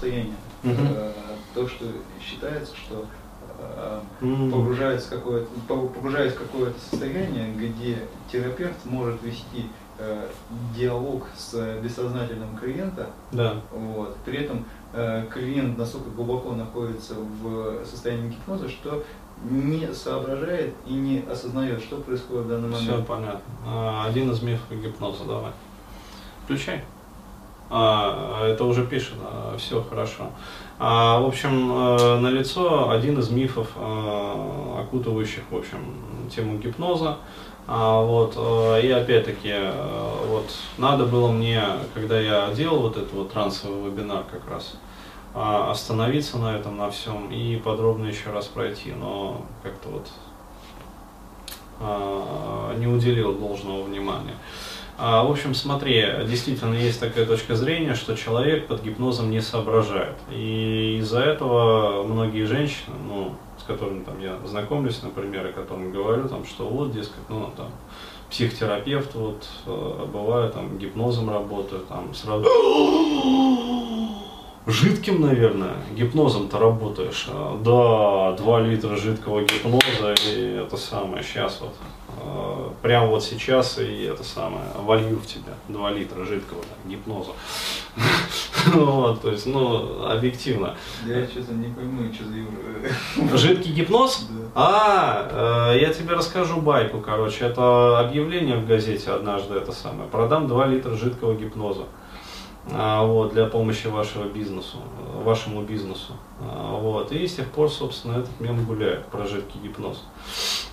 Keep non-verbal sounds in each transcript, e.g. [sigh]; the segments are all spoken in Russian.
состояние. Э, То, что считается, что э, погружаясь в какое-то, по- погружаясь в какое-то состояние, где терапевт может вести э, диалог с бессознательным клиента, Да. вот, при этом э, клиент настолько глубоко находится в состоянии гипноза, что не соображает и не осознает, что происходит в данный Все момент. понятно. А, Один из мифов гипноза, давай. Включай. А, это уже пишет, все хорошо. А, в общем, э, налицо один из мифов, окутывающих, в общем, тему гипноза. А, вот, э, и опять-таки, э, вот, надо было мне, когда я делал вот этот вот трансовый вебинар как раз, а, остановиться на этом, на всем и подробно еще раз пройти, но как-то вот а, не уделил должного внимания. А, В общем, смотри, действительно есть такая точка зрения, что человек под гипнозом не соображает. И из-за этого многие женщины, ну, с которыми там я знакомлюсь, например, и которым говорю, там, что вот, дескать, ну, там, психотерапевт, вот, э, бывает, там, гипнозом работаю, там, сразу... [gasps] Жидким, наверное, гипнозом-то работаешь. А, Да, 2 литра жидкого гипноза и это самое, сейчас вот, прямо вот сейчас и это самое, волью в тебя 2 литра жидкого да, гипноза. [laughs] Вот, то есть, ну, объективно. Я что-то не пойму, что за. Жидкий гипноз? [laughs] А, э, я тебе расскажу байку, короче. Это объявление в газете однажды это самое. Продам 2 литра жидкого гипноза. А, вот, для помощи вашего бизнесу, э, вашему бизнесу. А, вот. И с тех пор, собственно, этот мем гуляет про жидкий гипноз.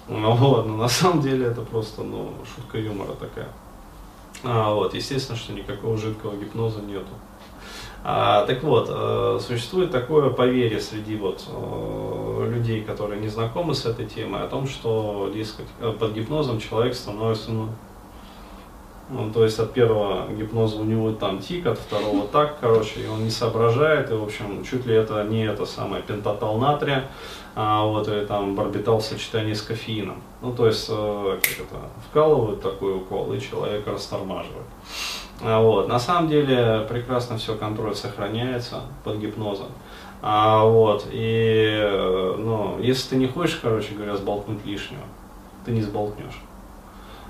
Ну, [laughs] Вот, но на самом деле это просто, ну, шутка юмора такая. А, вот, естественно, что никакого жидкого гипноза нету. А, так вот, э, существует такое поверье среди вот э, людей, которые не знакомы с этой темой, о том, что дескать, э, под гипнозом человек становится, ну, ну, то есть от первого гипноза у него там тик, от второго так, короче, и он не соображает, и, в общем, чуть ли это не это самое пентатал натрия, а вот, или там барбитал в сочетании с кофеином. Ну, то есть, э, как это, вкалывают такой укол, и человека растормаживают. А, Вот. На самом деле прекрасно все, контроль сохраняется под гипнозом. А, вот. И, э, ну, если ты не хочешь, короче говоря, сболтнуть лишнего, ты не сболтнешь.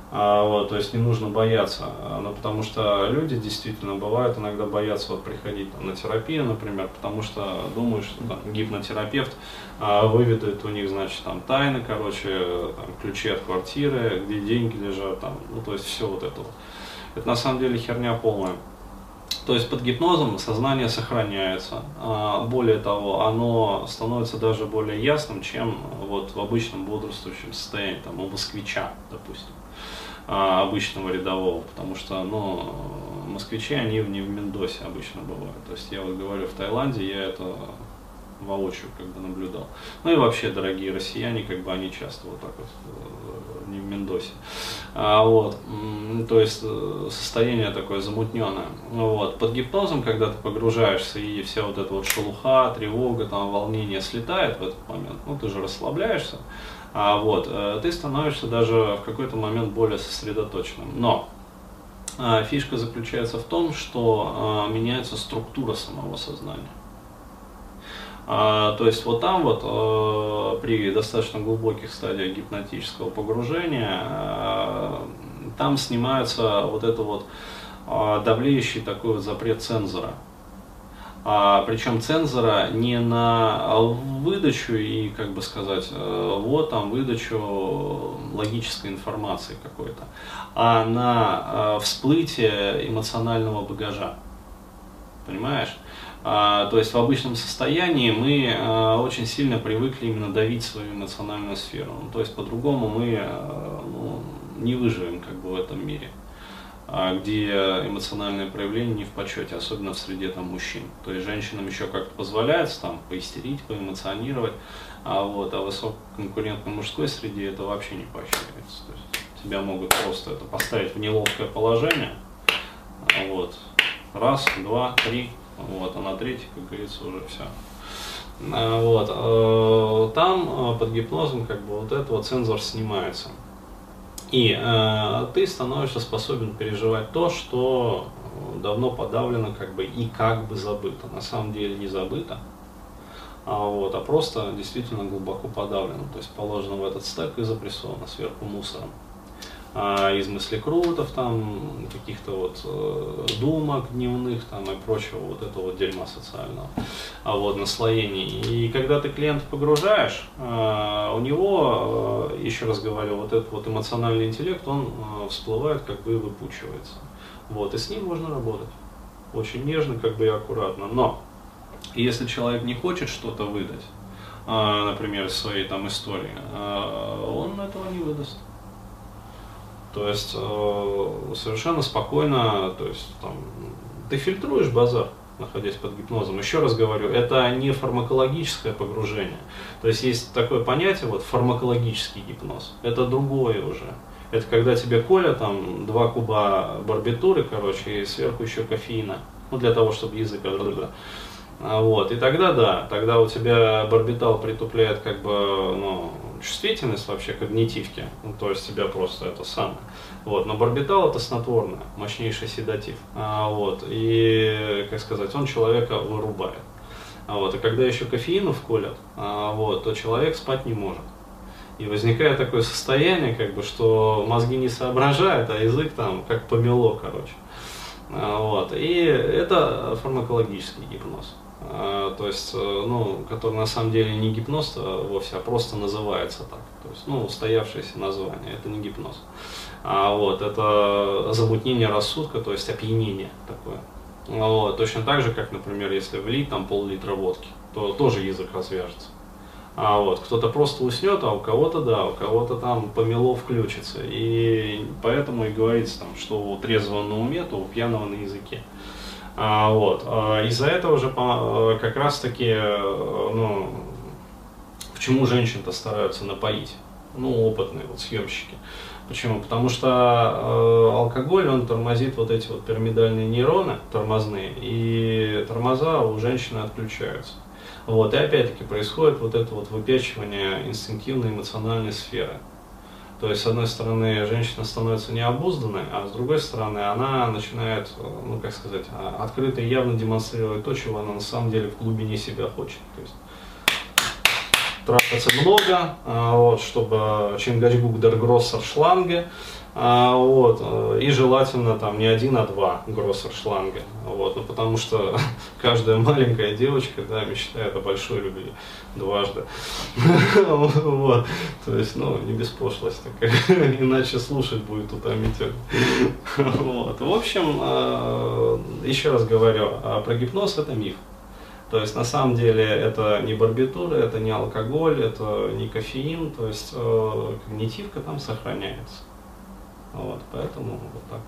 А, вот, то есть не нужно бояться, а, ну, потому что люди действительно бывают иногда боятся вот приходить там, на терапию, например, потому что думают, что там, гипнотерапевт а, выведает у них, значит, там тайны, короче, там, ключи от квартиры, где деньги лежат, там, ну, то есть все вот это вот. Это на самом деле херня полная. То есть под гипнозом сознание сохраняется. А, Более того, оно становится даже более ясным, чем вот в обычном бодрствующем состоянии, там, у москвича, допустим, а, обычного рядового, потому что, ну, москвичи, они не в Мендосе обычно бывают. То есть я вот говорю, в Таиланде я это воочию как бы наблюдал. Ну и вообще, дорогие россияне, как бы они часто вот так вот э, Мендосе. А, вот, то есть э, состояние такое замутненное. Вот. Под гипнозом, когда ты погружаешься и вся вот эта вот шелуха, тревога, там, волнение слетает в этот момент, ну ты же расслабляешься, а вот, э, ты становишься даже в какой-то момент более сосредоточенным. Но а, фишка заключается в том, что а, меняется структура самого сознания. А, то есть вот там вот э, при достаточно глубоких стадиях гипнотического погружения э, там снимается вот это вот э, давлеющий такой вот запрет цензора. А, причем цензора не на выдачу и, как бы сказать, вот там выдачу логической информации какой-то, а на всплытие эмоционального багажа. Понимаешь? А, то есть в обычном состоянии мы а, очень сильно привыкли именно давить свою эмоциональную сферу. Ну, то есть по-другому мы а, ну, не выживем как бы в этом мире, где эмоциональное проявление не в почете, особенно в среде там, мужчин. То есть женщинам еще как-то позволяется там поистерить, поэмоционировать, а, вот, а в высококонкурентной мужской среде это вообще не поощряется. То есть тебя могут просто это поставить в неловкое положение, вот, раз, два, три, вот, а на третий, как говорится, уже все. Вот, э, там э, под гипнозом как бы вот этот вот цензор снимается. И э, ты становишься способен переживать то, что давно подавлено как бы и как бы забыто. На самом деле не забыто, а, вот, а просто действительно глубоко подавлено. То есть положено в этот стек и запрессовано сверху мусором а, из мыслекрутов, там, каких-то вот э, думок дневных там, и прочего вот этого вот дерьма социального, а вот наслоений. И когда ты клиента погружаешь, э, у него, э, еще раз говорю, вот этот вот эмоциональный интеллект, он всплывает как бы и выпучивается. Вот, и с ним можно работать. Очень нежно, как бы и аккуратно. Но если человек не хочет что-то выдать, например, своей там истории, он этого не выдаст. То есть э, совершенно спокойно, то есть там, ты фильтруешь базар, находясь под гипнозом. Еще раз говорю, это не фармакологическое погружение. То есть есть такое понятие, вот фармакологический гипноз. Это другое уже. Это когда тебе коля там два куба барбитуры, короче, и сверху еще кофеина. Ну, для того, чтобы язык вот, и тогда да, тогда у тебя барбитал притупляет как бы, ну, чувствительность вообще когнитивки, ну, то есть тебя просто это самое. Вот, но барбитал это снотворное, мощнейший седатив. А, вот, и, как сказать, он человека вырубает. А, вот, и когда еще кофеину вколят, а, вот, то человек спать не может. И возникает такое состояние, как бы, что мозги не соображают, а язык там как помело, короче. А, вот. И это фармакологический гипноз. А, то есть, э, ну, который на самом деле не гипноз а вовсе, а просто называется так. То есть, ну, устоявшееся название, это не гипноз. А вот, это замутнение рассудка, то есть опьянение такое. Вот, точно так же, как, например, если влить там пол-литра водки, то тоже язык развяжется. А вот, кто-то просто уснет, а у кого-то да, у кого-то там помело включится. И поэтому и говорится там, что у трезвого на уме, то у пьяного на языке. А, вот. А из-за этого же э, как раз таки, э, ну, почему женщин-то стараются напоить? Ну, опытные вот съемщики. Почему? Потому что э, алкоголь, он тормозит вот эти вот пирамидальные нейроны тормозные, и тормоза у женщины отключаются. Вот, и опять-таки происходит вот это вот выпячивание инстинктивной эмоциональной сферы. То есть, с одной стороны, женщина становится необузданной, а с другой стороны, она начинает, ну, как сказать, а, открыто и явно демонстрировать то, чего она на самом деле в глубине себя хочет. То есть, трахаться много, а, вот, чтобы Чингачгук дер Гроссер шланге, а, вот, э, и желательно там не один, а два гроссер шланга. Вот, ну, потому что [laughs] каждая маленькая девочка да, мечтает о большой любви дважды. [laughs] Вот. То есть, ну, не без пошлости, [laughs] иначе слушать будет утомительно. Вот. В общем, э, еще раз говорю, а про гипноз это миф. То есть на самом деле это не барбитура, это не алкоголь, это не кофеин, то есть э, когнитивка там сохраняется. Вот, поэтому вот так.